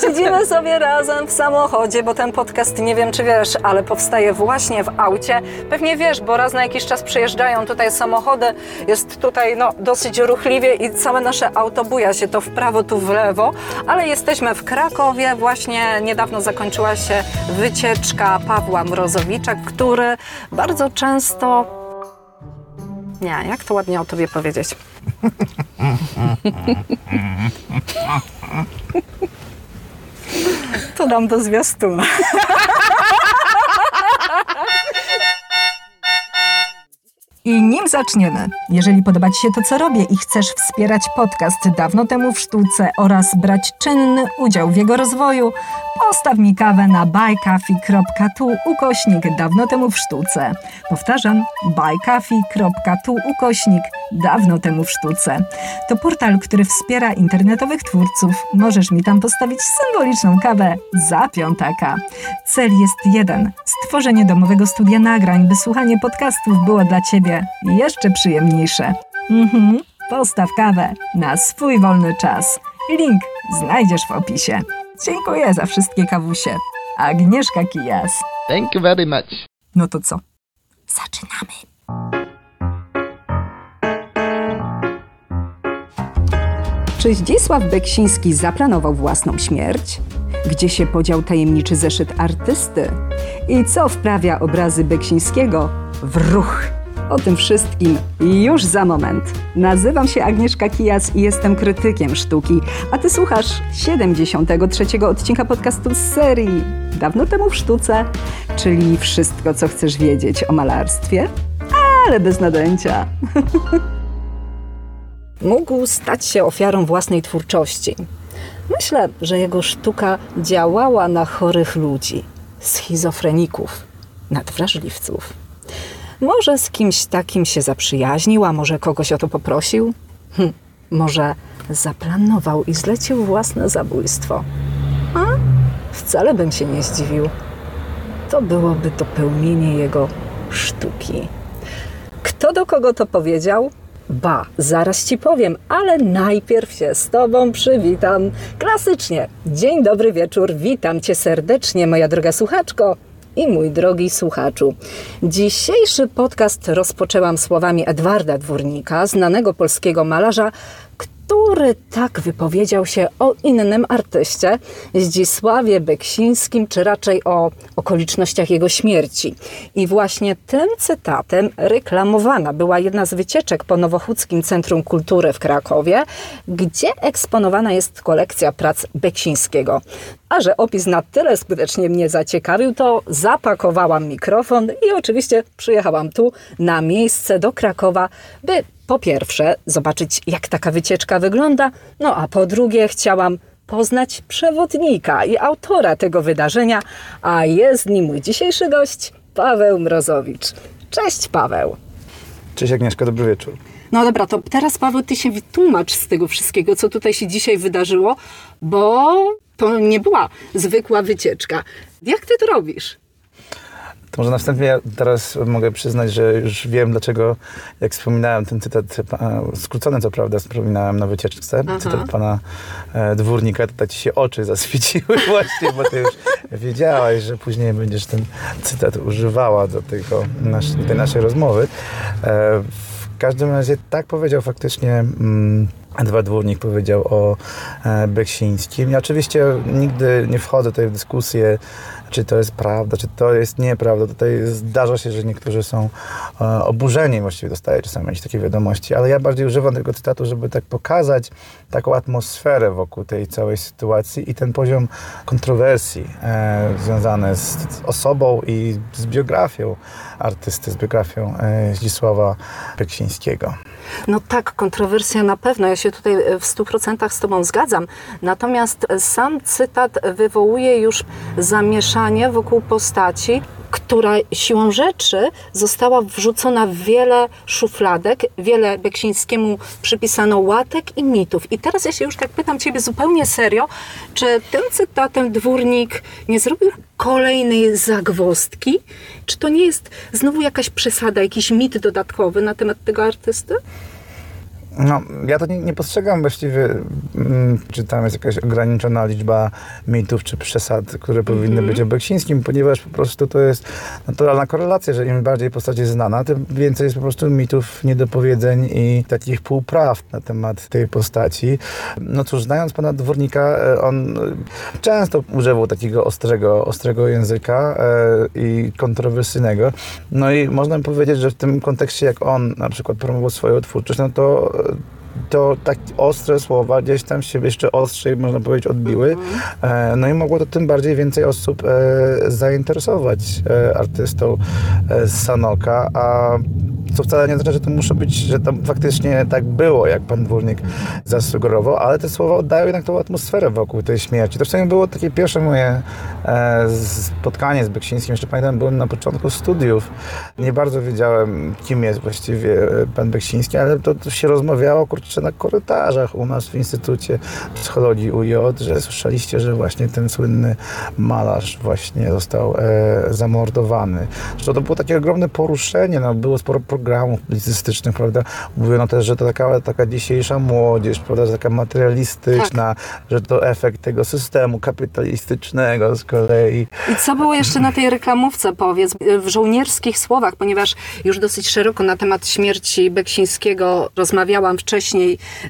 Siedzimy sobie razem w samochodzie, bo ten podcast, nie wiem czy wiesz, ale powstaje właśnie w aucie. Pewnie wiesz, bo raz na jakiś czas przyjeżdżają tutaj samochody, jest tutaj no, dosyć ruchliwie i całe nasze auto buja się to w prawo, tu w lewo, ale jesteśmy w Krakowie, właśnie niedawno zakończyła się wycieczka Pawła Mrozowicza, który bardzo często... Nie, jak to ładnie o tobie powiedzieć? To dam do zwiastuna. I nim zaczniemy, jeżeli podoba Ci się to, co robię i chcesz wspierać podcast dawno temu w sztuce oraz brać czynny udział w jego rozwoju, postaw mi kawę na buycoffee.tu ukośnik dawno temu w sztuce. Powtarzam, buycoffee.tu ukośnik dawno temu w sztuce. To portal, który wspiera internetowych twórców. Możesz mi tam postawić symboliczną kawę za piątaka. Cel jest jeden: stworzenie domowego studia nagrań, by słuchanie podcastów było dla Ciebie jeszcze przyjemniejsze. Mhm, postaw kawę na swój wolny czas. Link znajdziesz w opisie. Dziękuję za wszystkie kawusie. Agnieszka Kijas. Thank you very much. No to co? Zaczynamy. Czy Zdzisław Beksiński zaplanował własną śmierć? Gdzie się podział tajemniczy zeszyt artysty? I co wprawia obrazy Beksińskiego w ruch? O tym wszystkim już za moment. Nazywam się Agnieszka Kijas i jestem krytykiem sztuki, a ty słuchasz 73 odcinka podcastu z serii Dawno temu w sztuce, czyli wszystko, co chcesz wiedzieć o malarstwie, ale bez nadęcia. mógł stać się ofiarą własnej twórczości. Myślę, że jego sztuka działała na chorych ludzi, schizofreników, nadwrażliwców. Może z kimś takim się zaprzyjaźnił, a może kogoś o to poprosił? Hm, może zaplanował i zlecił własne zabójstwo. A wcale bym się nie zdziwił. To byłoby dopełnienie jego sztuki. Kto do kogo to powiedział? Ba, zaraz ci powiem, ale najpierw się z tobą przywitam. Klasycznie. Dzień dobry wieczór, witam cię serdecznie, moja droga słuchaczko i mój drogi słuchaczu. Dzisiejszy podcast rozpoczęłam słowami Edwarda Dwórnika, znanego polskiego malarza, który tak wypowiedział się o innym artyście, Zdzisławie Beksińskim, czy raczej o okolicznościach jego śmierci. I właśnie tym cytatem reklamowana była jedna z wycieczek po Nowochódzkim Centrum Kultury w Krakowie, gdzie eksponowana jest kolekcja prac Beksińskiego. A że opis na tyle skutecznie mnie zaciekawił, to zapakowałam mikrofon i oczywiście przyjechałam tu na miejsce do Krakowa, by po pierwsze zobaczyć, jak taka wycieczka wygląda, no a po drugie chciałam poznać przewodnika i autora tego wydarzenia, a jest nim mój dzisiejszy gość, Paweł Mrozowicz. Cześć Paweł. Cześć Agnieszka, dobry wieczór. No dobra, to teraz Paweł, ty się wytłumacz z tego wszystkiego, co tutaj się dzisiaj wydarzyło, bo to nie była zwykła wycieczka. Jak ty to robisz? Może następnie ja teraz mogę przyznać, że już wiem, dlaczego, jak wspominałem ten cytat, skrócony co prawda, wspominałem na wycieczce, Aha. cytat pana e, dwórnika, to tak ci się oczy zaswieciły właśnie, bo ty już wiedziałaś, że później będziesz ten cytat używała do, tego, do tej naszej rozmowy. E, w każdym razie tak powiedział faktycznie mm, Edward Dwórnik powiedział o e, Beksińskim. Ja oczywiście nigdy nie wchodzę tutaj w dyskusję, czy to jest prawda, czy to jest nieprawda. Tutaj zdarza się, że niektórzy są e, oburzeni, właściwie dostaję czasami jakieś takie wiadomości, ale ja bardziej używam tego cytatu, żeby tak pokazać taką atmosferę wokół tej całej sytuacji i ten poziom kontrowersji e, związany z, z osobą i z biografią artysty, z biografią e, Zdzisława Beksińskiego. No tak, kontrowersja na pewno. Ja się tutaj w 100% z Tobą zgadzam. Natomiast sam cytat wywołuje już zamieszanie wokół postaci, która siłą rzeczy została wrzucona w wiele szufladek, wiele Beksińskiemu przypisano łatek i mitów. I teraz ja się już tak pytam Ciebie zupełnie serio, czy tym cytatem dwórnik nie zrobił kolejnej zagwozdki? Czy to nie jest znowu jakaś przesada, jakiś mit dodatkowy na temat tego artysty? No, ja to nie, nie postrzegam właściwie, mm, czy tam jest jakaś ograniczona liczba mitów czy przesad, które powinny być o Beksińskim, ponieważ po prostu to jest naturalna korelacja, że im bardziej postać jest znana, tym więcej jest po prostu mitów, niedopowiedzeń i takich półpraw na temat tej postaci. No cóż, znając pana Dwornika, e, on e, często używał takiego ostrego, ostrego języka e, i kontrowersyjnego. No i można by powiedzieć, że w tym kontekście, jak on na przykład promował swoją twórczość, no to uh, to tak ostre słowa gdzieś tam się jeszcze ostrzej, można powiedzieć, odbiły. E, No i mogło to tym bardziej więcej osób e, zainteresować e, artystą z Sanoka, a co wcale nie znaczy, że to muszę być, że tam faktycznie tak było, jak pan Dwórnik zasugerował, ale te słowa oddają jednak tą atmosferę wokół tej śmierci. To w sumie było takie pierwsze moje e, spotkanie z Beksińskim. Jeszcze pamiętam, byłem na początku studiów. Nie bardzo wiedziałem, kim jest właściwie pan Beksiński, ale to, to się rozmawiało, kurczę, na korytarzach u nas w Instytucie Psychologii UJ, że słyszeliście, że właśnie ten słynny malarz właśnie został e, zamordowany. Zresztą to było takie ogromne poruszenie, no, było sporo programów publicystycznych, prawda? Mówiono też, że to taka, taka dzisiejsza młodzież, prawda, że taka materialistyczna, że to efekt tego systemu kapitalistycznego z kolei. I co było jeszcze na tej reklamówce, powiedz, w żołnierskich słowach, ponieważ już dosyć szeroko na temat śmierci Beksińskiego rozmawiałam wcześniej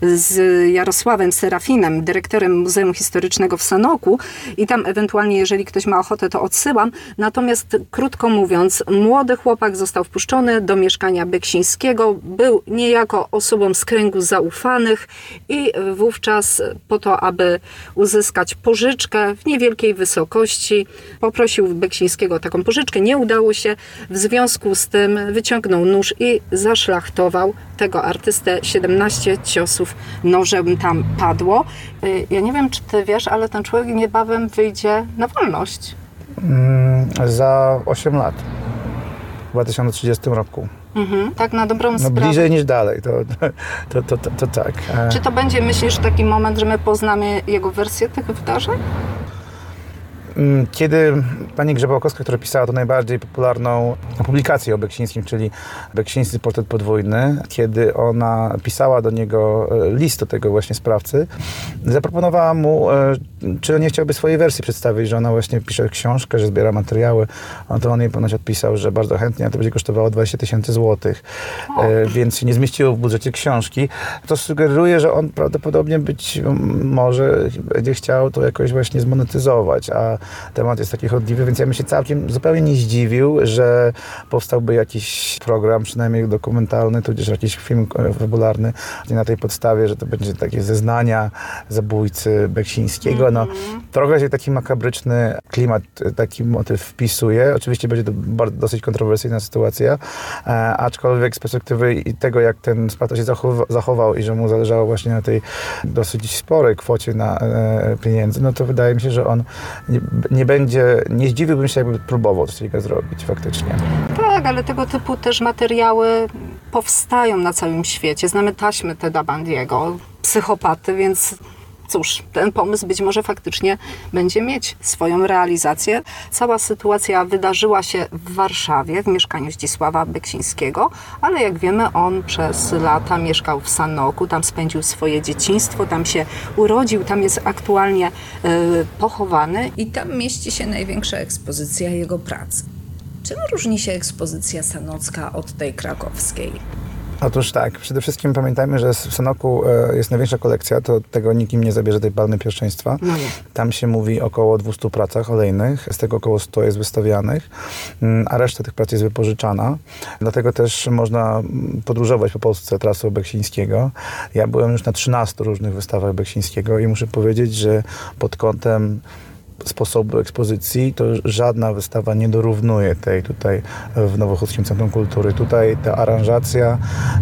z Jarosławem Serafinem, dyrektorem Muzeum Historycznego w Sanoku i tam ewentualnie, jeżeli ktoś ma ochotę, to odsyłam. Natomiast krótko mówiąc, młody chłopak został wpuszczony do mieszkania Beksińskiego, był niejako osobą z kręgu zaufanych i wówczas po to, aby uzyskać pożyczkę w niewielkiej wysokości, poprosił Beksińskiego o taką pożyczkę, nie udało się. W związku z tym wyciągnął nóż i zaszlachtował tego artystę. 17 ciosów nożem tam padło. Y, Ja nie wiem, czy ty wiesz, ale ten człowiek niebawem wyjdzie na wolność. Mm, za 8 lat. W 2030 roku. Mhm, tak na dobrą No sprawę. bliżej niż dalej, to, to, to, to, tak. Czy to będzie, myślisz, taki moment, że my poznamy jego wersję tych wydarzeń? Mm, Kiedy pani Grzebałkowska, która pisała tą najbardziej popularną publikację o Beksińskim, czyli Beksiński portret podwójny, kiedy ona pisała do niego e, list do tego właśnie sprawcy, zaproponowała mu, e, czy nie chciałby swojej wersji przedstawić, że ona właśnie pisze książkę, że zbiera materiały. No to on jej ponoć odpisał, że bardzo chętnie, a to będzie kosztowało 20 tysięcy złotych, E, więc się nie zmieściło w budżecie książki. To sugeruje, że on prawdopodobnie być może będzie chciał to jakoś właśnie zmonetyzować, a temat jest taki chodliwy, więc ja bym się całkiem zupełnie nie zdziwił, że powstałby jakiś program, przynajmniej dokumentalny, tudzież jakiś film e, fabularny na tej podstawie, że to będzie takie zeznania zabójcy Beksińskiego. No, trochę się taki makabryczny klimat, e, taki motyw wpisuje. Oczywiście będzie to dosyć kontrowersyjna sytuacja, e, aczkolwiek z perspektywy tego, jak ten sprawca się zachowa, zachował i że mu zależało właśnie na tej dosyć sporej kwocie na pieniędzy, no to wydaje mi się, że on nie, będzie, nie zdziwiłbym się, jakby próbował coś takiego zrobić faktycznie. Tak, ale tego typu też materiały powstają na całym świecie. Znamy taśmy Teda Bandiego, psychopaty, więc cóż, ten pomysł być może faktycznie będzie mieć swoją realizację. Cała sytuacja wydarzyła się w Warszawie, w mieszkaniu Zdzisława Beksińskiego, ale jak wiemy, on przez lata mieszkał w Sanoku, tam spędził swoje dzieciństwo, tam się urodził, tam jest aktualnie y, pochowany. I tam mieści się największa ekspozycja jego pracy. Czym różni się ekspozycja sanocka od tej krakowskiej? Otóż tak, przede wszystkim pamiętajmy, że w Sanoku e, jest największa kolekcja, to tego nikim nie zabierze tej palmy pierwszeństwa. No. Tam się mówi około 200 pracach olejnych, z tego około 100 jest wystawianych, mm, a reszta tych prac jest wypożyczana. Dlatego też można podróżować po Polsce trasą Beksińskiego. Ja byłem już na 13 różnych wystawach Beksińskiego i muszę powiedzieć, że pod kątem sposobu ekspozycji, to żadna wystawa nie dorównuje tej tutaj w Nowochódzkim Centrum Kultury. Tutaj ta aranżacja,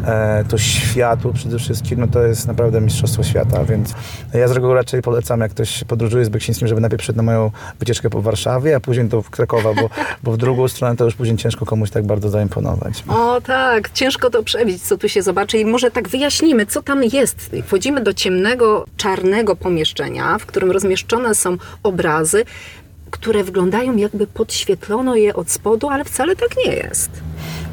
e, to światło przede wszystkim, no to jest naprawdę mistrzostwo świata, więc ja z reguły raczej polecam, jak ktoś podróżuje z Beksińskim, żeby najpierw szedł na moją wycieczkę po Warszawie, a później do Krakowa, bo, bo w drugą stronę to już później ciężko komuś tak bardzo zaimponować. O tak, ciężko to przebić, co tu się zobaczy i może tak wyjaśnimy, co tam jest. Wchodzimy do ciemnego, czarnego pomieszczenia, w którym rozmieszczone są obrazy, które wyglądają jakby podświetlono je od spodu, ale wcale tak nie jest.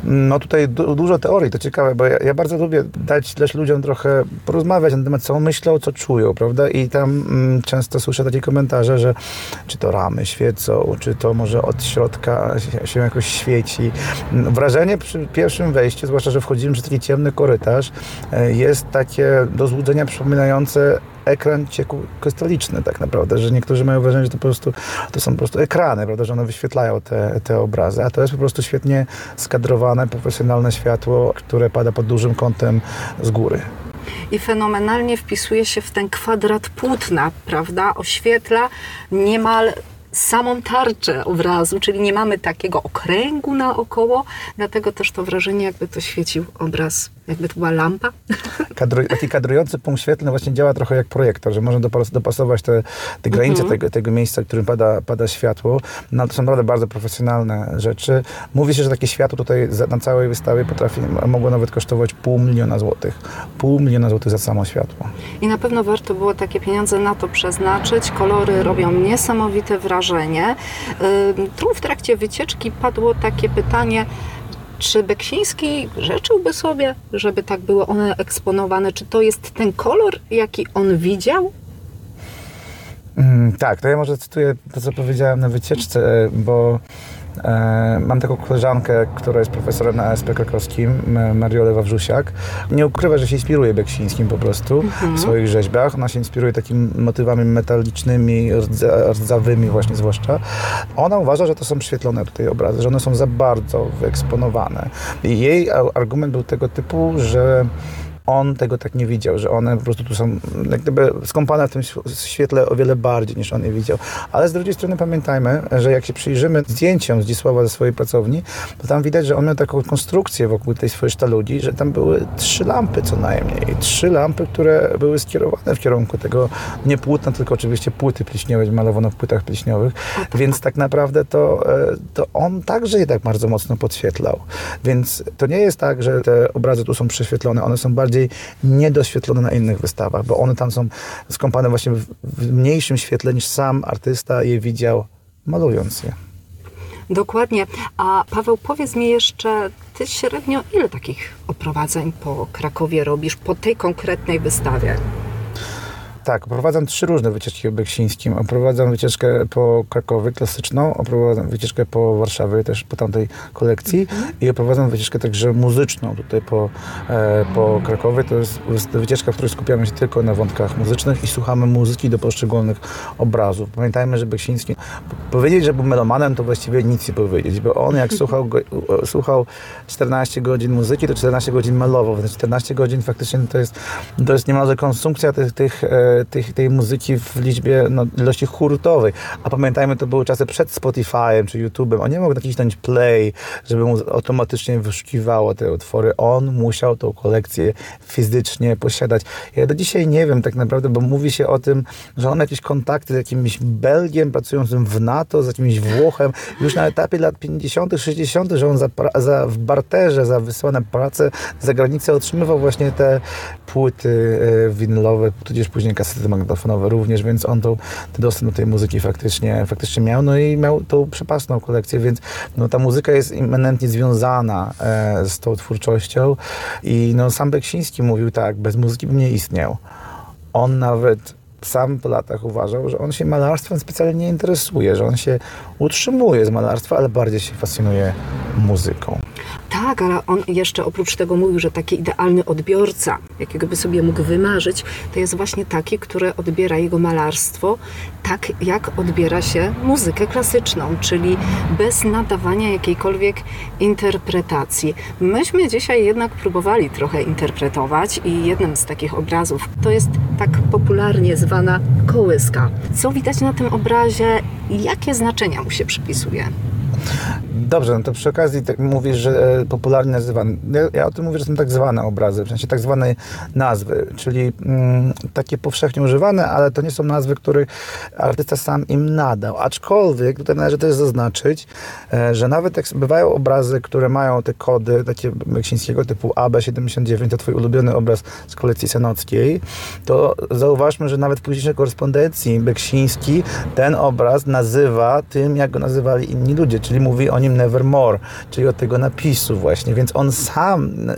No tutaj du dużo teorii, to ciekawe, bo ja, ja, bardzo lubię dać też ludziom trochę porozmawiać na temat, co myślą, co czują, prawda? I tam mm, często słyszę takie komentarze, że czy to ramy świecą, czy to może od środka się, jakoś świeci. Wrażenie przy pierwszym wejściu, zwłaszcza, że wchodzimy przez taki ciemny korytarz, e, jest takie do złudzenia przypominające ekran cieku krystaliczny tak naprawdę, że niektórzy mają wrażenie, że to po prostu to są po prostu ekrany, prawda, że one wyświetlają te, te obrazy, a to jest po prostu świetnie skadrowane, profesjonalne światło, które pada pod dużym kątem z góry i fenomenalnie wpisuje się w ten kwadrat płótna, prawda? Oświetla niemal samą tarczę obrazu, czyli nie mamy takiego okręgu naokoło, dlatego też to wrażenie, jakby to świecił obraz jakby to była lampa. Kadru, taki kadrujący punkt świetlny właśnie działa trochę jak projektor, że można dopasować te, te granice mhm. tego, tego miejsca, w którym pada, pada światło. No, to są naprawdę bardzo profesjonalne rzeczy. Mówi się, że takie światło tutaj na całej wystawie potrafi, mogło nawet kosztować pół miliona złotych. Pół miliona złotych za samo światło. I na pewno warto było takie pieniądze na to przeznaczyć. Kolory robią niesamowite wrażenie. Tu w trakcie wycieczki padło takie pytanie, czy Beksiński życzyłby sobie, żeby tak były one eksponowane? Czy to jest ten kolor, jaki on widział? Mm, tak, to ja może cytuję to, co powiedziałem na wycieczce, e, bo mam taką koleżankę, która jest profesorem na ASP krakowskim, Mariolę Wawrzusiak. Nie ukrywa, że się inspiruje Beksińskim po prostu mhm. w swoich rzeźbach. Ona się inspiruje takimi motywami metalicznymi, rdzawymi właśnie zwłaszcza. Ona uważa, że to są prześwietlone tutaj obrazy, że one są za bardzo wyeksponowane. I jej argument był tego typu, że on tego tak nie widział, że one po prostu tu są jak gdyby skąpane w tym świetle o wiele bardziej niż on je widział. Ale z drugiej strony pamiętajmy, że jak się przyjrzymy zdjęciom Zdzisława ze swojej pracowni, to tam widać, że on miał taką konstrukcję wokół tej swojej sztaludzi, że tam były trzy lampy co najmniej. Trzy lampy, które były skierowane w kierunku tego nie płótna, tylko oczywiście płyty pliśniowe, malowano w płytach pliśniowych. Więc tak naprawdę to, e, to on także je tak bardzo mocno podświetlał. Więc to nie jest tak, że te obrazy tu są prześwietlone, one są bardziej bardziej niedoświetlone na innych wystawach, bo one tam są skąpane właśnie w, mniejszym świetle niż sam artysta je widział malując je. Dokładnie. A Paweł, powiedz mi jeszcze, ty średnio ile takich oprowadzeń po Krakowie robisz, po tej konkretnej wystawie? Tak, oprowadzam trzy różne wycieczki o Beksińskim. Oprowadzam wycieczkę po Krakowie klasyczną, oprowadzam wycieczkę po Warszawie, też po tamtej kolekcji mhm. i oprowadzam wycieczkę także muzyczną tutaj po, e, po Krakowie. To jest, jest wycieczka, w której skupiamy się tylko na wątkach muzycznych i słuchamy muzyki do poszczególnych obrazów. Pamiętajmy, że Beksiński, powiedzieć, że był melomanem, to właściwie nic nie powiedzieć, bo on jak słuchał, go, słuchał 14 godzin muzyki, to 14 godzin malował, więc 14 godzin faktycznie to jest, to jest niemalże konsumpcja tych, tych e, tych, tej muzyki w liczbie, no, ilości hurtowej. A pamiętajmy, to były czasy przed Spotify'em czy YouTube'em. On nie mógł nacisnąć play, żeby mu automatycznie wyszukiwało te utwory. On musiał tą kolekcję fizycznie posiadać. Ja do dzisiaj nie wiem tak naprawdę, bo mówi się o tym, że on jakieś kontakty z jakimś Belgiem pracującym w NATO, z jakimś Włochem, już na etapie lat 50., 60., że on za, za, w barterze za wysłane prace za granicę otrzymywał właśnie te płyty e, winylowe, tudzież później kasety magnetofonowe również, więc on tą, ten dostęp do tej muzyki faktycznie, faktycznie miał, no i miał tą przepasną kolekcję, więc no, ta muzyka jest immanentnie związana e, z tą twórczością i no, sam Beksiński mówił tak, bez muzyki bym nie istniał. On nawet sam po latach uważał, że on się malarstwem specjalnie nie interesuje, że on się utrzymuje z malarstwa, ale bardziej się fascynuje muzyką. Tak, ale on jeszcze oprócz tego mówił, że taki idealny odbiorca, jakiego by sobie mógł wymarzyć, to jest właśnie taki, który odbiera jego malarstwo tak, jak odbiera się muzykę klasyczną, czyli bez nadawania jakiejkolwiek interpretacji. Myśmy dzisiaj jednak próbowali trochę interpretować i jednym z takich obrazów to jest tak popularnie zwana kołyska. Co widać na tym obrazie? Jakie znaczenia mu się przypisuje? Dobrze, no to przy okazji tak mówisz, że e, popularnie nazywany. Ja, ja, o tym mówię, że są tak zwane obrazy, w sensie tak zwane nazwy, czyli mm, takie powszechnie używane, ale to nie są nazwy, których artysta sam im nadał. Aczkolwiek tutaj należy też zaznaczyć, e, że nawet jak bywają obrazy, które mają te kody takie Beksińskiego typu AB79, to twój ulubiony obraz z kolekcji senockiej, to zauważmy, że nawet w późniejszej korespondencji Beksiński ten obraz nazywa tym, jak go nazywali inni ludzie, czyli mówi o nim Nevermore, czyli od tego napisu właśnie, więc on sam e,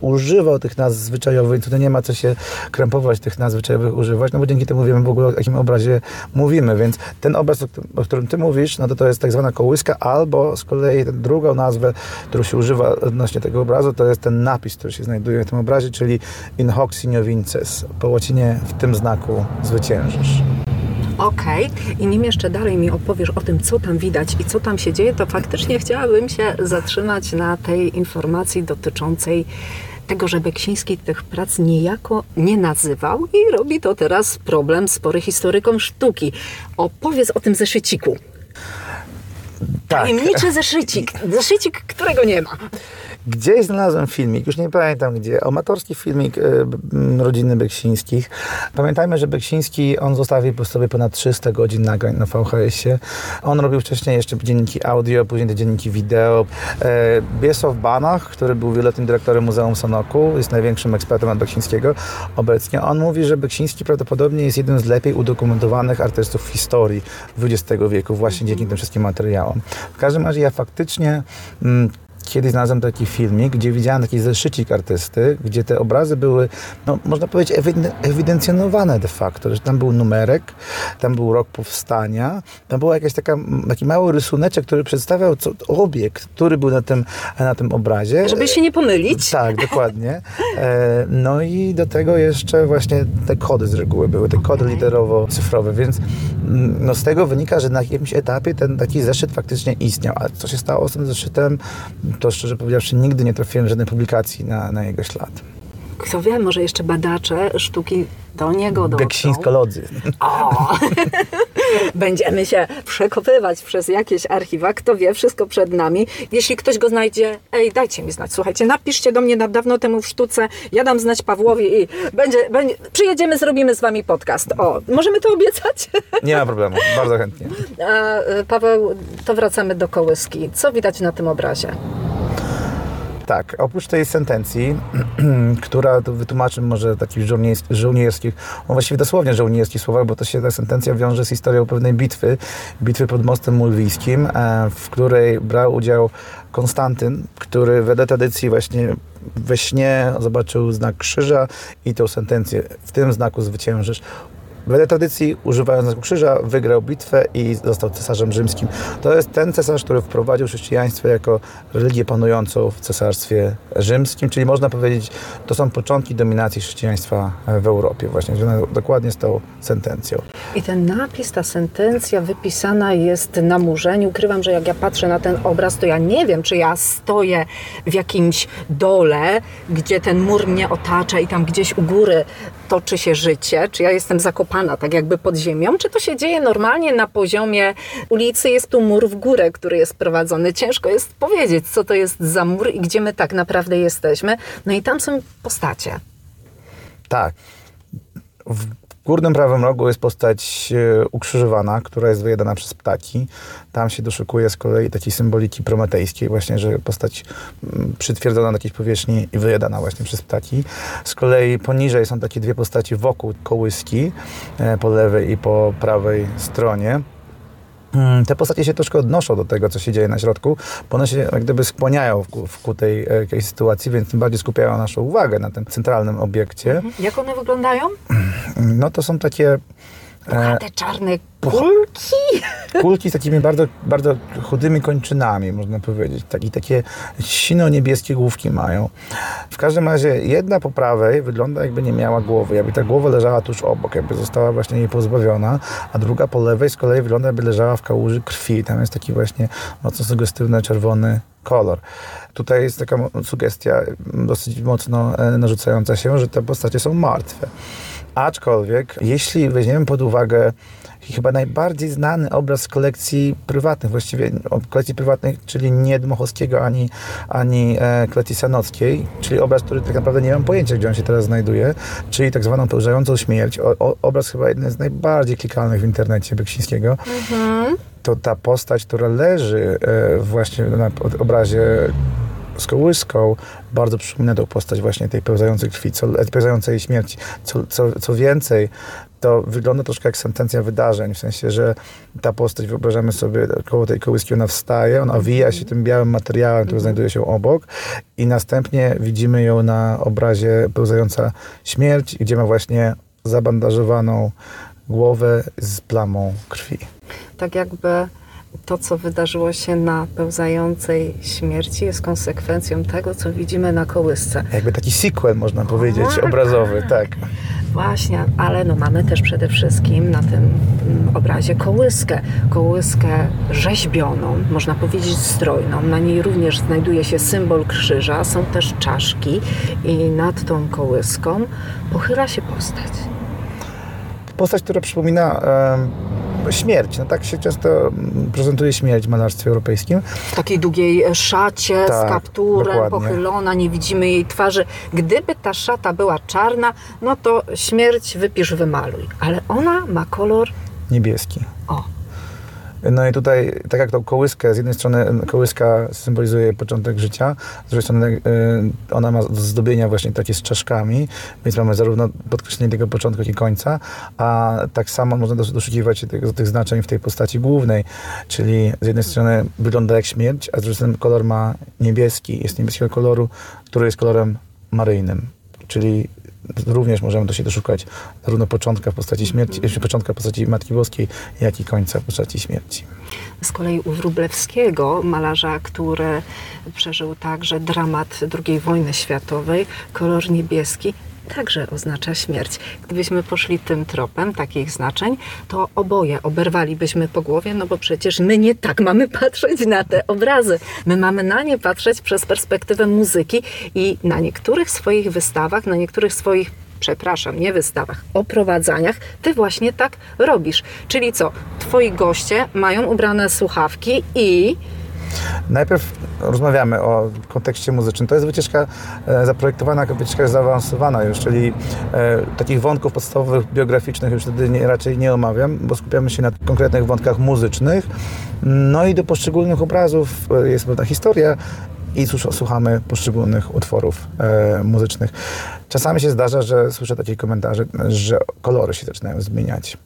używał tych nazw zwyczajowych, tutaj nie ma co się krępować tych nazw zwyczajowych używać, no bo dzięki temu wiemy w ogóle o jakim obrazie mówimy, więc ten obraz, o którym- ty mówisz, no to to jest tak zwana kołyska, albo z kolei drugą nazwę, którą się używa odnośnie tego obrazu, to jest ten napis, który się znajduje w tym obrazie, czyli in hoc signo vinces, po łacinie w tym znaku zwyciężysz. Okej, i nim jeszcze dalej mi opowiesz o tym, co tam widać i co tam się dzieje, to faktycznie chciałabym się zatrzymać na tej informacji dotyczącej tego, że Beksiński tych prac niejako nie nazywał i robi to teraz problem spory historykom sztuki. Opowiedz o tym zeszyciku. Tak. Tajemniczy zeszycik. Zeszycik, którego nie ma. Gdzieś znalazłem filmik, już nie pamiętam gdzie, amatorski filmik m, rodziny Beksińskich. Pamiętajmy, że Beksiński, on zostawił po sobie ponad 300 godzin nagrań na VHS-ie. On robił wcześniej jeszcze dzienniki audio, później te dzienniki wideo. E, Biesław Banach, który był wieloletnim dyrektorem Muzeum Sanoku, jest największym ekspertem od Beksińskiego obecnie. On mówi, że Beksiński prawdopodobnie jest jednym z lepiej udokumentowanych artystów w historii XX wieku, właśnie dzięki tym wszystkim materiałom. W każdym razie ja faktycznie mm, Kiedyś znalazłem taki filmik, gdzie widziałem taki zeszycik artysty, gdzie te obrazy były, no, można powiedzieć, ewi- ewidencjonowane de facto, że tam był numerek, tam był rok powstania, tam był jakaś taka, taki mały rysuneczek, który przedstawiał co, obiekt, który był na tym, na tym obrazie. Żeby się nie pomylić. Tak, dokładnie. E, No i do tego jeszcze właśnie te kody z reguły były, te kody literowo-cyfrowe, więc mm, no z tego wynika, że na jakimś etapie ten taki zeszyt faktycznie istniał. A co się stało z tym zeszytem, to szczerze powiedziawszy nigdy nie trafiłem żadnej publikacji na, na jego ślad. Kto wie, może jeszcze badacze sztuki do niego dotrą. Beksińskolodzy. O! Będziemy się przekopywać przez jakieś archiwa. Kto wie, wszystko przed nami. Jeśli ktoś go znajdzie, ej, dajcie mi znać. Słuchajcie, napiszcie do mnie na dawno temu w sztuce. Ja dam znać Pawłowi i będzie, będzie, przyjedziemy, zrobimy z wami podcast. O, możemy to obiecać? Nie ma problemu, bardzo chętnie. A, y, Paweł, to wracamy do kołyski. Co widać na tym obrazie? Tak, oprócz tej sentencji, która wytłumaczy może takich żołniers- żołnierskich, no właściwie dosłownie żołnierskich słowach, bo to się ta sentencja wiąże z historią pewnej bitwy, bitwy pod Mostem Mulwijskim, e, w której brał udział Konstantyn, który wedle tradycji właśnie we śnie zobaczył znak krzyża i tą sentencję w tym znaku zwyciężysz. Wedle tradycji, używając krzyża, wygrał bitwę i został cesarzem rzymskim. To jest ten cesarz, który wprowadził chrześcijaństwo jako religię panującą w cesarstwie rzymskim, czyli można powiedzieć, to są początki dominacji chrześcijaństwa w Europie, właśnie dokładnie z tą sentencją. I ten napis, ta sentencja wypisana jest na murze. Nie ukrywam, że jak ja patrzę na ten obraz, to ja nie wiem, czy ja stoję w jakimś dole, gdzie ten mur mnie otacza i tam gdzieś u góry toczy się życie, czy ja jestem zakopana tak jakby pod ziemią, czy to się dzieje normalnie na poziomie ulicy, jest tu mur w górę, który jest prowadzony. Ciężko jest powiedzieć, co to jest za mur i gdzie my tak naprawdę jesteśmy. No i tam są postacie. Tak. W górnym prawym rogu jest postać e, ukrzyżowana, która jest wyjadana przez ptaki. Tam się doszukuje z kolei takiej symboliki prometejskiej, właśnie, że postać mm, przytwierdzona na jakiejś powierzchni i wyjadana właśnie przez ptaki. Z kolei poniżej są takie dwie postaci wokół kołyski, e, po lewej i po prawej stronie. Mm, Te postacie się troszkę odnoszą do tego, co się dzieje na środku, bo one się jak gdyby skłaniają w ku, w ku tej e, jakiejś sytuacji, więc tym bardziej skupiają naszą uwagę na tym centralnym obiekcie. Jak one wyglądają? No to są takie e, Te czarne kulki? kulki z takimi bardzo, bardzo chudymi kończynami, można powiedzieć. Taki, takie sino-niebieskie główki mają. W każdym razie jedna po prawej wygląda jakby nie miała głowy, jakby ta głowa leżała tuż obok, jakby została właśnie jej pozbawiona, a druga po lewej z kolei wygląda jakby leżała w kałuży krwi. Tam jest taki właśnie mocno sugestywny czerwony kolor. Tutaj jest taka sugestia dosyć mocno e, narzucająca się, że te postacie są martwe. Aczkolwiek, jeśli weźmiemy pod uwagę chyba najbardziej znany obraz z kolekcji prywatnych, właściwie kolekcji prywatnych, czyli nie Dmochowskiego ani, ani e, kolekcji Sanockiej, czyli obraz, który tak naprawdę nie mam pojęcia, gdzie on się teraz znajduje, czyli tak zwaną pełzającą śmierć. O, o, obraz chyba jeden z najbardziej klikalnych w internecie Beksińskiego. To ta postać, która leży e, właśnie na obrazie kołyską, bardzo przypomina tą postać właśnie tej pełzającej krwi, co, e, pełzającej śmierci. Co, co, co więcej, to wygląda troszkę jak sentencja wydarzeń, w sensie, że ta postać, wyobrażamy sobie, koło tej kołyski ona wstaje, ona owija się tym białym materiałem, który znajduje się obok i następnie widzimy ją na obrazie pełzająca śmierć, gdzie ma właśnie zabandażowaną głowę z plamą krwi. Tak jakby to, co wydarzyło się na pełzającej śmierci, jest konsekwencją tego, co widzimy na kołysce. Jakby taki sequel, można powiedzieć, obrazowy, tak. Właśnie, ale no mamy też przede wszystkim na tym obrazie kołyskę. Kołyskę rzeźbioną, można powiedzieć strojną. Na niej również znajduje się symbol krzyża, są też czaszki i nad tą kołyską pochyla się postać. Postać, która przypomina śmierć. No tak się często mm, prezentuje śmierć w malarstwie europejskim. W takiej długiej szacie z Tak, kapturem, dokładnie. pochylona, nie widzimy jej twarzy. Gdyby ta szata była czarna, no to śmierć wypisz, wymaluj. Ale ona ma kolor, Niebieski. No i tutaj, tak jak tą kołyskę, z jednej strony kołyska symbolizuje początek życia, z drugiej strony y, ona ma zdobienia właśnie takie z czaszkami, więc mamy zarówno podkreślenie tego początku, jak i końca, a tak samo można dos- doszukiwać tych, tych znaczeń w tej postaci głównej, czyli z jednej strony wygląda jak śmierć, a z drugiej strony kolor ma niebieski, jest niebieskiego koloru, który jest kolorem maryjnym, czyli również możemy do się doszukać zarówno początka w postaci śmierci, początka w postaci Matki Boskiej, jak i końca w postaci śmierci. Z kolei u Wróblewskiego, malarza, który przeżył także dramat II wojny światowej, kolor niebieski także oznacza śmierć. Gdybyśmy poszli tym tropem takich znaczeń, to oboje oberwalibyśmy po głowie, no bo przecież my nie tak mamy patrzeć na te obrazy. My mamy na nie patrzeć przez perspektywę muzyki i na niektórych swoich wystawach, na niektórych swoich przepraszam, nie wystawach, oprowadzaniach, ty właśnie tak robisz. Czyli co? Twoi goście mają ubrane słuchawki i Najpierw rozmawiamy o kontekście muzycznym. To jest wycieczka e, zaprojektowana jako wycieczka zaawansowana już, czyli e, takich wątków podstawowych, biograficznych już wtedy nie, raczej nie omawiam, bo skupiamy się na konkretnych wątkach muzycznych. No i do poszczególnych obrazów e, jest pewna historia i słuch- słuchamy poszczególnych utworów e, muzycznych. Czasami się zdarza, że słyszę takie komentarze, że kolory się zaczynają zmieniać,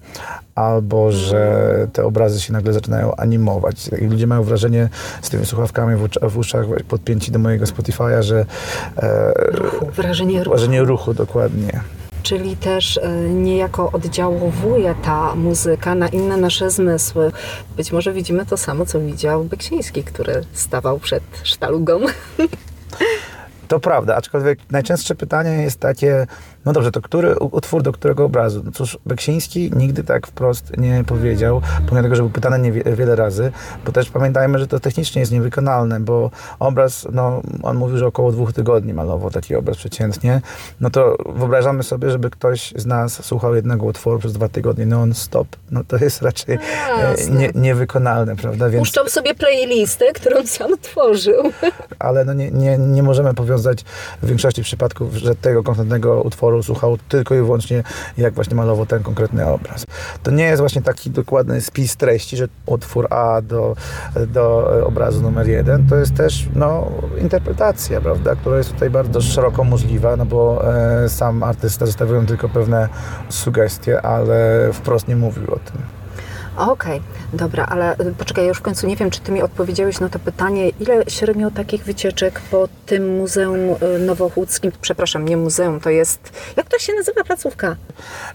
albo że te obrazy się nagle zaczynają animować. I ludzie mają wrażenie z tymi słuchawkami w, w uszach podpięci do mojego Spotify'a, że e, ruchu, wrażenie ruchu. wrażenie ruchu dokładnie. Czyli też e, niejako oddziałowuje ta muzyka na inne nasze zmysły. Być może widzimy to samo, co widział Beksiński, który stawał przed sztalugą. To prawda, aczkolwiek najczęstsze pytanie jest takie, no dobrze, to który utwór do którego obrazu? No cóż, Beksiński nigdy tak wprost nie powiedział, pomimo tego, że był pytany niewie, wiele razy, bo też pamiętajmy, że to technicznie jest niewykonalne, bo obraz, no on mówił, że około dwóch tygodni malował taki obraz przeciętnie, no to wyobrażamy sobie, żeby ktoś z nas słuchał jednego utworu przez dwa tygodnie non-stop, no to jest raczej e, jasne. nie, niewykonalne, prawda? Więc Puszczał sobie playlistę, którą sam tworzył. ale no nie, nie, nie możemy powiązać w większości przypadków, że tego konkretnego utworu słuchał tylko i wyłącznie jak właśnie malował ten konkretny obraz. To nie jest właśnie taki dokładny spis treści, że utwór A do, do obrazu numer jeden, to jest też no, interpretacja, prawda, która jest tutaj bardzo szeroko możliwa, no bo e, sam artysta zostawił tylko pewne sugestie, ale wprost nie mówił o tym. Okej, dobra, ale y, poczekaj, ja już w końcu nie wiem, czy ty mi odpowiedziałeś na to pytanie, ile średnio takich wycieczek po tym Muzeum y, Nowochódzkim, przepraszam, nie muzeum, to jest, jak to się nazywa placówka?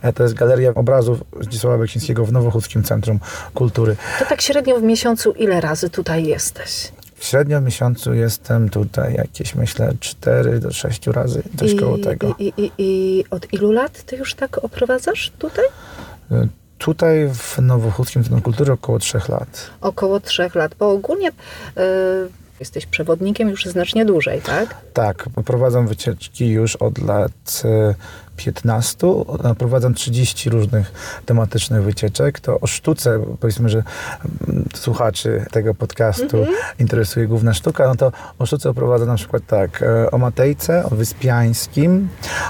E, To jest Galeria Obrazów Zdzisława Beksińskiego w Nowochódzkim Centrum Kultury. To tak średnio w miesiącu ile razy tutaj jesteś? Średnio w miesiącu jestem tutaj jakieś, myślę, 4 do 6 razy, coś koło tego. I, i, i od ilu lat ty już tak oprowadzasz tutaj? Tutaj w Nowochódzkim Centrum Kultury około 3 lat. Około trzech lat, bo ogólnie y, jesteś przewodnikiem już znacznie dłużej, tak? Tak, prowadzę wycieczki już od lat y, 15. a Prowadzę 30 różnych tematycznych wycieczek. To o sztuce, powiedzmy, że mm, słuchaczy tego podcastu interesuje główna sztuka, no to o sztuce prowadzę na przykład tak, e, o Matejce, o Wyspiańskim,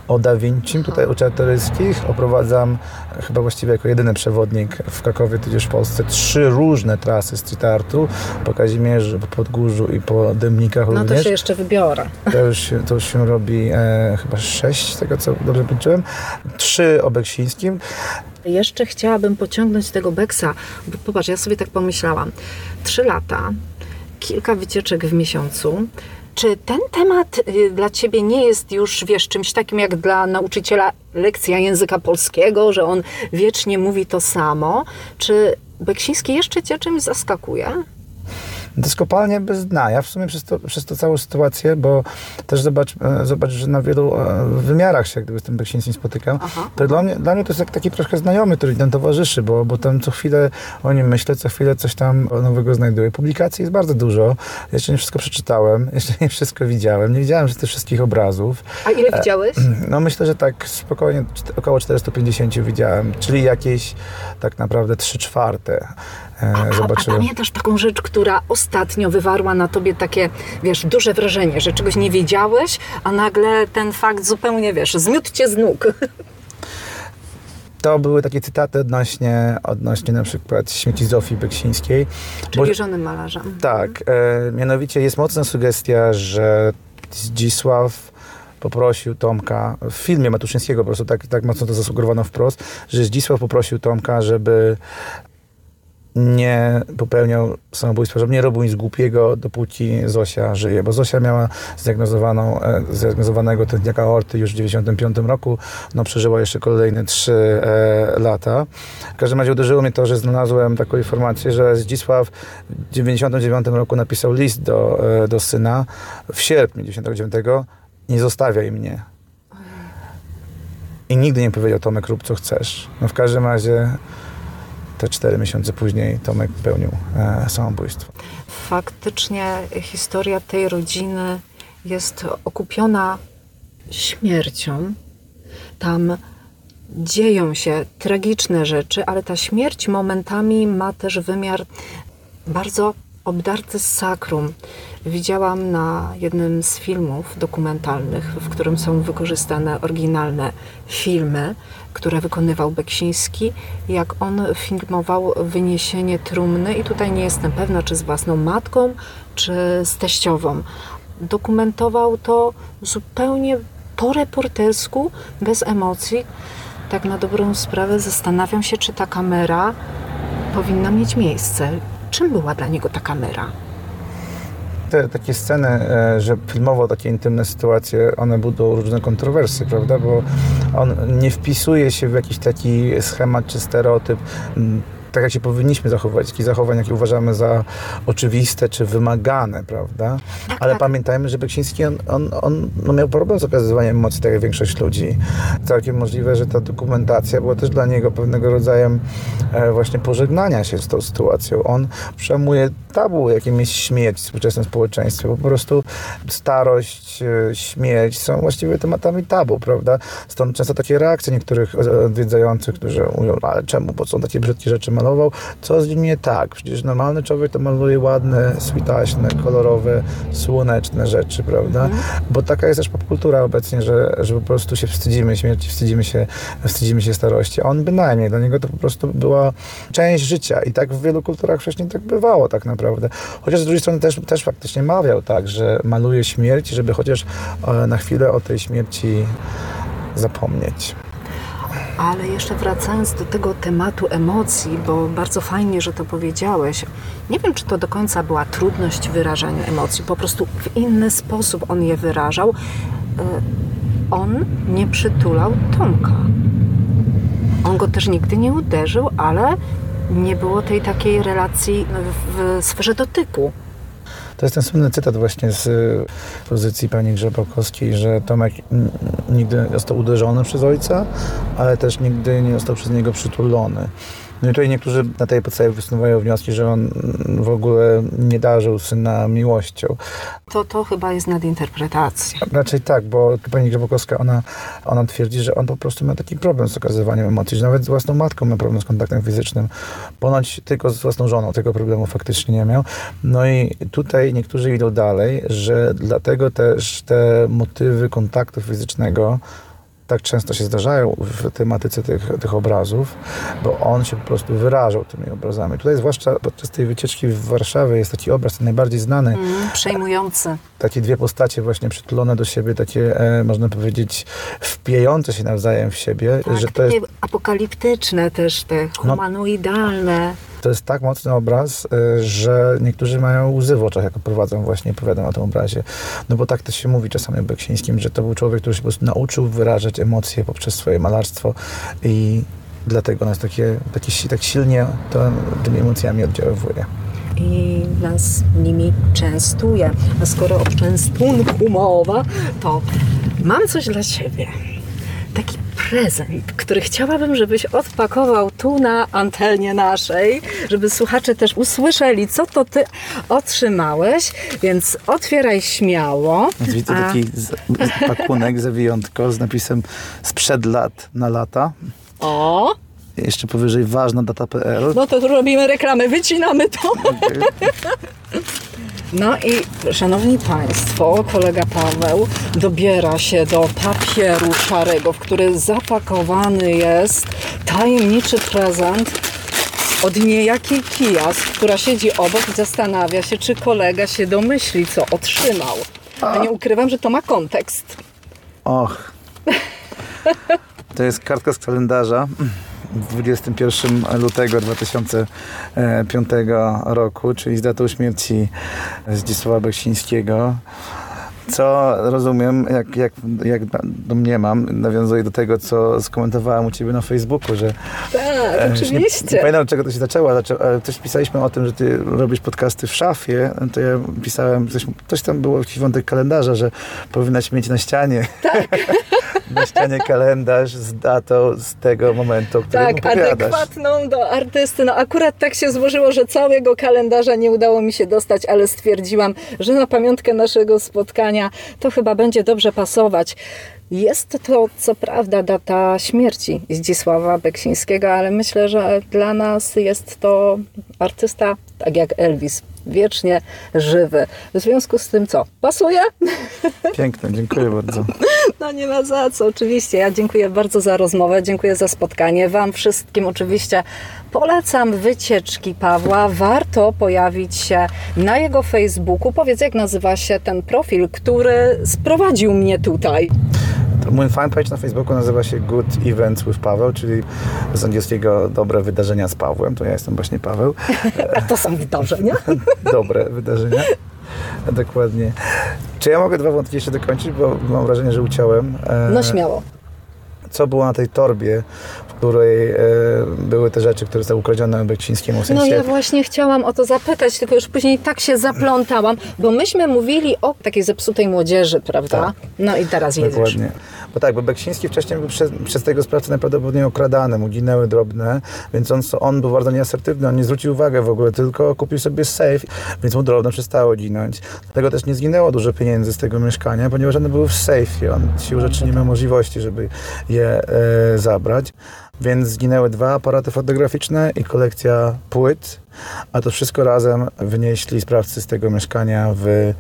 o Da Vincim, tutaj u Czartoryskich. Oprowadzam e, chyba właściwie jako jedyny przewodnik w Krakowie, tudzież w Polsce, trzy różne trasy street artu po Kazimierzu, po Podgórzu i po Dębnikach No to również. się jeszcze wybiorę. To już, się- to już się robi e, chyba sześć, z tego co dobrze policzyłem. Trzy o Beksińskim. Jeszcze chciałabym pociągnąć tego Beksa, bo popatrz, ja sobie tak pomyślałam. Trzy lata, kilka wycieczek w miesiącu. Czy ten temat y, dla ciebie nie jest już, wiesz, czymś takim jak dla nauczyciela lekcja języka polskiego, że on wiecznie mówi to samo? Czy Beksiński jeszcze cię czymś zaskakuje? To jest kopalnia bez dna. Ja w sumie przez, to, przez to całą sytuację, bo też zobacz, e, zobacz że na wielu e, wymiarach się jak gdyby z tym Beksińskim spotykam, Aha. to dla mnie, dla mnie to jest jak taki troszkę znajomy, który nam towarzyszy, bo, bo tam co chwilę o nim myślę, co chwilę coś tam nowego znajduję. Publikacji jest bardzo dużo. Jeszcze nie wszystko przeczytałem, jeszcze nie wszystko widziałem. Nie widziałem tych wszystkich obrazów. A ile widziałeś? No myślę, że tak spokojnie około 450 widziałem, czyli jakieś tak naprawdę 3 czwarte. A, a, a pamiętasz taką rzecz, która ostatnio wywarła na tobie takie, wiesz, duże wrażenie, że czegoś nie wiedziałeś, a nagle ten fakt zupełnie, wiesz, zmiótł cię z nóg. To były takie cytaty odnośnie, odnośnie na przykład śmieci Zofii Beksińskiej. Czyli żony malarza. Tak, e, mianowicie jest mocna sugestia, że Zdzisław poprosił Tomka, w filmie Matuszyńskiego po prostu tak, tak mocno to zasugerowano wprost, że Zdzisław poprosił Tomka, żeby nie popełniał samobójstwa, żeby nie robił nic głupiego, dopóki Zosia żyje, bo Zosia miała zdiagnozowaną, e, zdiagnozowanego tętniaka aorty już w 95 roku, no przeżyła jeszcze kolejne 3 e, lata. W każdym razie uderzyło mnie to, że znalazłem taką informację, że Zdzisław w 99 roku napisał list do, e, do syna w sierpniu 99 nie zostawiaj mnie. I nigdy nie powiedział Tomek rób co chcesz. No w każdym razie te cztery miesiące później Tomek popełnił e, samobójstwo. Faktycznie historia tej rodziny jest okupiona śmiercią. Tam dzieją się tragiczne rzeczy, ale ta śmierć momentami ma też wymiar bardzo obdarty sakrum. Widziałam na jednym z filmów dokumentalnych, w którym są wykorzystane oryginalne filmy, które wykonywał Beksiński, jak on filmował wyniesienie trumny i tutaj nie jestem pewna, czy z własną matką, czy z teściową. Dokumentował to zupełnie po reportersku, bez emocji. Tak na dobrą sprawę zastanawiam się, czy ta kamera powinna mieć miejsce. Czym była dla niego ta kamera? Te takie sceny, e, że filmował takie intymne sytuacje, one budzą różne kontrowersje, prawda? Bo on nie wpisuje się w jakiś taki schemat czy stereotyp tak jak się powinniśmy zachować, takich zachowań, jakie uważamy za oczywiste czy wymagane, prawda? Ale tak. pamiętajmy, że Beksiński, on, on, on no miał problem z okazywaniem emocji, tak jak większość ludzi. Całkiem możliwe, że ta dokumentacja była też dla niego pewnego rodzaju e, właśnie pożegnania się z tą sytuacją. On przejmuje tabu, jakim jest śmierć w współczesnym społeczeństwie. Po prostu starość, e, śmierć są właściwie tematami tabu, prawda? Stąd często takie reakcje niektórych odwiedzających, którzy mówią, ale czemu, bo są takie brzydkie rzeczy malował, co z nim nie tak? Przecież normalny człowiek to maluje ładne, switaśne, kolorowe, słoneczne rzeczy, prawda? Bo taka jest też popkultura obecnie, że, że po prostu się wstydzimy śmierci, wstydzimy się, wstydzimy się starości. A on bynajmniej, dla niego to po prostu była część życia i tak w wielu kulturach wcześniej tak bywało tak naprawdę. Chociaż z drugiej strony też, też faktycznie mawiał tak, że maluje śmierć, żeby chociaż e, na chwilę o tej śmierci zapomnieć. Ale jeszcze wracając do tego tematu emocji, bo bardzo fajnie, że to powiedziałeś. Nie wiem, czy to do końca była trudność wyrażania emocji, po prostu w inny sposób on je wyrażał. Y, On nie przytulał Tomka. On go też nigdy nie uderzył, ale nie było tej takiej relacji w sferze dotyku. To jest ten słynny cytat właśnie z y, pozycji pani Grzebałkowskiej, że Tomek nigdy nie został uderzony przez ojca, ale też nigdy nie został przez niego przytulony. No i tutaj niektórzy na tej podstawie wysuwają wnioski, że on w ogóle nie darzył syna miłością. To, to chyba jest nadinterpretacja. Raczej tak, bo pani Grzebokowska, ona, ona twierdzi, że on po prostu miał taki problem z okazywaniem emocji, że nawet z własną matką miał problem z kontaktem fizycznym. Ponoć tylko z własną żoną tego problemu faktycznie nie miał. No i tutaj niektórzy idą dalej, że dlatego też te motywy kontaktu fizycznego tak często się zdarzają w tematyce tych, tych obrazów, bo on się po prostu wyrażał tymi obrazami. Tutaj zwłaszcza podczas tej wycieczki w Warszawie jest taki obraz, ten najbardziej znany, Mm, przejmujący. takie dwie postacie właśnie przytulone do siebie, takie e, można powiedzieć wpijające się nawzajem w siebie, Tak, że to jest, apokaliptyczne też, te humanoidalne. To jest tak mocny obraz, e, że niektórzy mają łzy w oczach, jak prowadzą właśnie, opowiadam o tym obrazie. No bo tak też się mówi czasami o Beksińskim, że to był człowiek, który się po prostu nauczył wyrażać emocje poprzez swoje malarstwo i dlatego nas takie, takie, tak silnie to, tymi emocjami oddziaływuje. i nas nimi częstuje. A skoro o częstunku mowa, to mam coś dla Ciebie. Taki prezent, który chciałabym, żebyś odpakował tu na antenie naszej, żeby słuchacze też usłyszeli, co to Ty otrzymałeś, więc otwieraj śmiało. Widzę A- taki z, z pakunek, z napisem sprzed lat na lata. O, Jeszcze powyżej ważna data.pl. no to tu robimy reklamę, wycinamy to. No i szanowni Państwo, kolega Paweł dobiera się do papieru szarego, w który zapakowany jest tajemniczy prezent od niejakiej Kijas, która siedzi obok i zastanawia się, czy kolega się domyśli, co otrzymał. A nie ukrywam, że to ma kontekst. Och. To jest kartka z kalendarza 21 lutego 2005 roku, czyli z datą śmierci Zdzisława Beksińskiego. Co rozumiem, jak, jak, jak domniemam, nawiązuje do tego, co skomentowałem u Ciebie na Facebooku, że Tak, E, już Nie, nie oczywiście. pamiętam, od czego to się zaczęło, zaczę, ale też pisaliśmy o tym, że ty robisz podcasty w szafie, to ja pisałem, coś, coś tam było jakiś wątek kalendarza, że powinnaś mieć na ścianie. Tak. na ścianie kalendarz z datą z tego momentu, o którym Tak, adekwatną do artysty. No akurat tak się złożyło, że całego kalendarza nie udało mi się dostać, ale stwierdziłam, że na pamiątkę naszego spotkania to chyba będzie dobrze pasować. Jest to co prawda data śmierci Zdzisława Beksińskiego, ale myślę, że dla nas jest to artysta, tak jak Elvis, wiecznie żywy. W związku z tym co? Pasuje? Piękne, dziękuję bardzo. No nie ma za co, oczywiście. Ja dziękuję bardzo za rozmowę, dziękuję za spotkanie. Wam wszystkim oczywiście polecam wycieczki Pawła. Warto pojawić się na jego Facebooku. Powiedz, jak nazywa się ten profil, który sprowadził mnie tutaj. Mój fanpage na Facebooku nazywa się Good Events with Paweł, czyli z angielskiego dobre wydarzenia z Pawłem. To ja jestem właśnie Paweł. A to są wydarzenia. dobre wydarzenia. Dokładnie. Czy ja mogę dwa wątki jeszcze dokończyć, bo mam wrażenie, że uciąłem. E, No śmiało. Co było na tej torbie, której e, były te rzeczy, które zostały ukradzione Beksińskiemu? W No sensie, ja właśnie chciałam o to zapytać, tylko już później tak się zaplątałam, bo myśmy mówili o takiej zepsutej młodzieży, prawda? Tak. No i teraz jedziesz. Dokładnie. Bo tak, bo Beksiński wcześniej był przez, przez tego sprawcę najprawdopodobniej okradany, mu ginęły drobne, więc on, on był bardzo nieasertywny, on nie zwrócił uwagi w ogóle, tylko kupił sobie safe, więc mu drobne przestało ginąć. Dlatego też nie zginęło dużo pieniędzy z tego mieszkania, ponieważ one były w safe'ie. On sił rzeczy nie miał możliwości, żeby je e, zabrać. Więc zginęły dwa aparaty fotograficzne i kolekcja płyt, a to wszystko razem wynieśli sprawcy z tego mieszkania w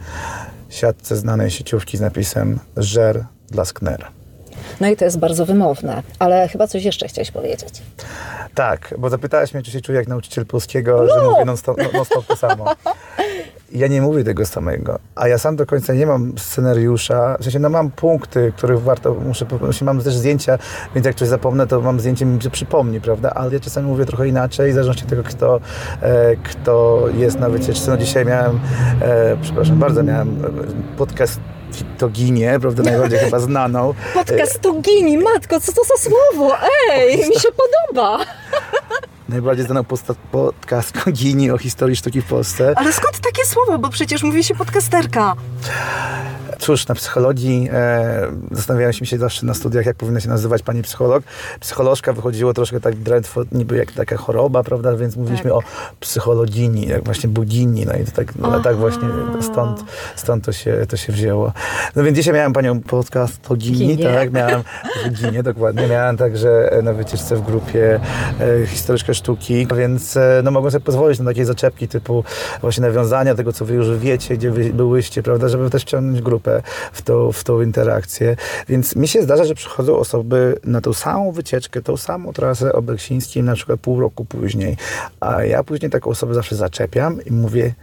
siatce znanej sieciówki z napisem Żer dla Sknera. No i to jest bardzo wymowne, ale chyba coś jeszcze chciałeś powiedzieć. Tak, bo zapytałeś mnie, czy się czuję jak nauczyciel polskiego, że mówię non-stop, non stop to samo. Ja nie mówię tego samego, a ja sam do końca nie mam scenariusza, w sensie no mam punkty, których warto, muszę, muszę mam też zdjęcia, więc jak coś zapomnę, to mam zdjęcie, mi się przypomni, prawda, ale ja czasami mówię trochę inaczej, w zależności od tego, kto, e, kto jest na wycieczce. No dzisiaj miałem, e, przepraszam bardzo, miałem e, podcast to ginie, prawda, najbardziej chyba znaną. Podcast to gini, matko, co to za słowo? Ej, mi się podoba. Najbardziej znaną podcast Gini o historii sztuki w Polsce. Ale skąd takie słowo? Bo przecież mówi się podcasterka. Cóż, na psychologii e, zastanawiałem się zawsze na studiach, jak powinna się nazywać pani psycholog. Psycholożka wychodziło troszkę tak drętwo, niby jak taka choroba, prawda, więc mówiliśmy o psychologini, jak właśnie budini, no i to tak, no, tak właśnie stąd, stąd to, się, to się wzięło. No więc dzisiaj miałem panią podcastogini, tak, miałem ginie, dokładnie, miałem także na wycieczce w grupie e, historyczkę sztuki, więc e, no mogłem sobie pozwolić na takie zaczepki typu właśnie nawiązania tego, co wy już wiecie, gdzie wy byłyście, prawda, żeby też wciągnąć grupę. w tą, w tą interakcję. Więc mi się zdarza, że przychodzą osoby na tą samą wycieczkę, tą samą trasę o Beksińskim, na przykład pół roku później. A ja później taką osobę zawsze zaczepiam i mówię,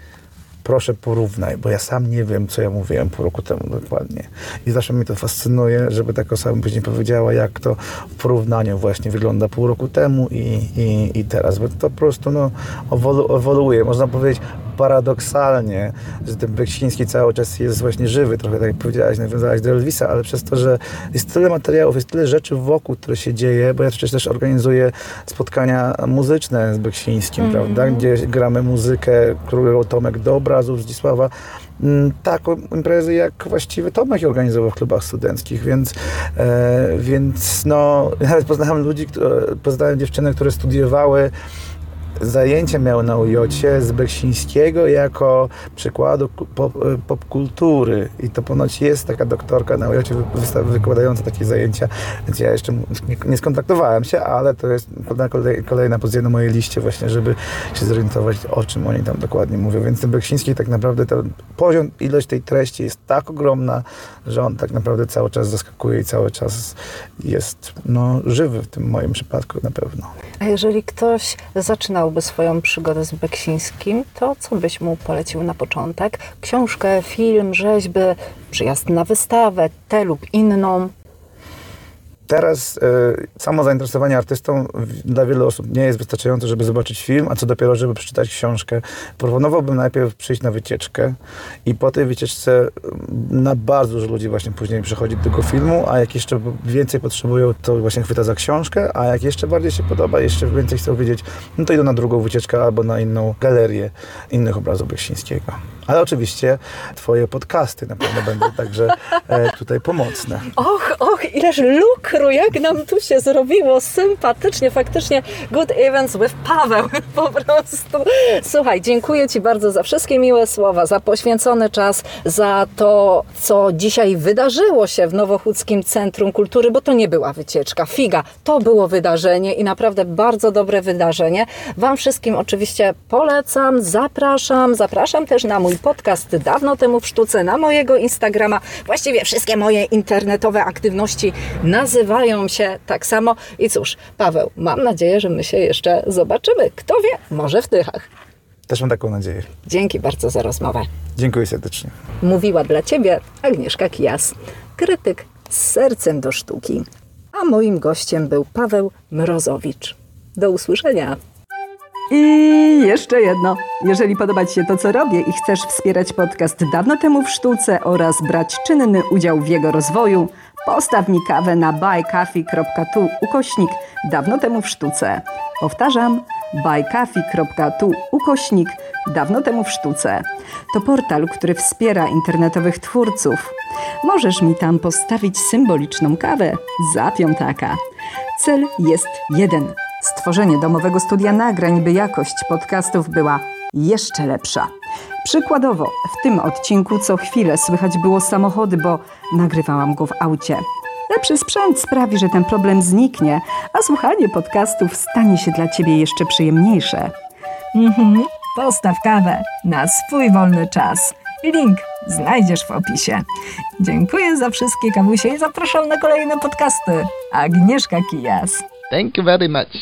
proszę porównaj, bo ja sam nie wiem, co ja mówiłem pół roku temu dokładnie. I zawsze mnie to fascynuje, żeby taka osoba później powiedziała, jak to w porównaniu właśnie wygląda pół roku temu i, i, i teraz. Bo to po prostu no, ewolu, ewoluuje. Można powiedzieć paradoksalnie, że ten Beksiński cały czas jest właśnie żywy. Trochę tak jak powiedziałaś, nawiązałaś do Elvisa, ale przez to, że jest tyle materiałów, jest tyle rzeczy wokół, które się dzieje, bo ja przecież też organizuję spotkania muzyczne z Beksińskim, prawda? Gdzie gramy muzykę, którą Tomek Dobra, z Zdzisława, mm, taką imprezę, jak właściwie Tomek organizował w klubach studenckich, więc, e, więc no, nawet poznałem ludzi, które, poznałem dziewczyny, które studiowały zajęcia miały na ujocie z Beksińskiego jako przykładu pop, popkultury i to ponoć jest taka doktorka na ujocie wykładająca takie zajęcia, więc ja jeszcze nie, nie skontaktowałem się, ale to jest kolejna pozycja na mojej liście właśnie, żeby się zorientować o czym oni tam dokładnie mówią, więc ten Beksiński tak naprawdę ten poziom, ilość tej treści jest tak ogromna, że on tak naprawdę cały czas zaskakuje i cały czas jest no, żywy w tym moim przypadku na pewno. A jeżeli ktoś zaczynałby swoją przygodę z Beksińskim, to co byś mu polecił na początek? Książkę, film, rzeźby, przyjazd na wystawę, tę lub inną? Teraz y, samo zainteresowanie artystą dla wielu osób nie jest wystarczające, żeby zobaczyć film, a co dopiero, żeby przeczytać książkę. Proponowałbym najpierw przyjść na wycieczkę i po tej wycieczce na bardzo dużo ludzi właśnie później przychodzi do tego filmu, a jak jeszcze więcej potrzebują, to właśnie chwyta za książkę, a jak jeszcze bardziej się podoba, jeszcze więcej chcą wiedzieć, no to idą na drugą wycieczkę albo na inną galerię innych obrazów Beksińskiego. Ale oczywiście twoje podcasty na pewno będą także e, tutaj pomocne. Och, och, ileż jak nam tu się zrobiło sympatycznie, faktycznie good events with Paweł, po prostu. Słuchaj, dziękuję Ci bardzo za wszystkie miłe słowa, za poświęcony czas, za to, co dzisiaj wydarzyło się w Nowochódzkim Centrum Kultury, bo to nie była wycieczka, figa, to było wydarzenie i naprawdę bardzo dobre wydarzenie. Wam wszystkim oczywiście polecam, zapraszam, zapraszam też na mój podcast dawno temu w sztuce, na mojego Instagrama. Właściwie wszystkie moje internetowe aktywności nazywają się tak samo. I cóż, Paweł, mam nadzieję, że my się jeszcze zobaczymy. Kto wie, może w Tychach. Też mam taką nadzieję. Dzięki bardzo za rozmowę. Dziękuję serdecznie. Mówiła dla Ciebie Agnieszka Kijas, krytyk z sercem do sztuki. A moim gościem był Paweł Mrozowicz. Do usłyszenia. I jeszcze jedno. Jeżeli podoba Ci się to, co robię i chcesz wspierać podcast dawno temu w sztuce oraz brać czynny udział w jego rozwoju, postaw mi kawę na buycoffee.tu ukośnik dawno temu w sztuce. Powtarzam, buycoffee.tu ukośnik dawno temu w sztuce. To portal, który wspiera internetowych twórców. Możesz mi tam postawić symboliczną kawę za piątaka. Cel jest jeden – stworzenie domowego studia nagrań, by jakość podcastów była jeszcze lepsza. Przykładowo, w tym odcinku co chwilę słychać było samochody, bo nagrywałam go w aucie. Lepszy sprzęt sprawi, że ten problem zniknie, a słuchanie podcastów stanie się dla Ciebie jeszcze przyjemniejsze. Mhm, postaw kawę na swój wolny czas. Link znajdziesz w opisie. Dziękuję za wszystkie kawusie i zapraszam na kolejne podcasty. Agnieszka Kijas. Thank you very much.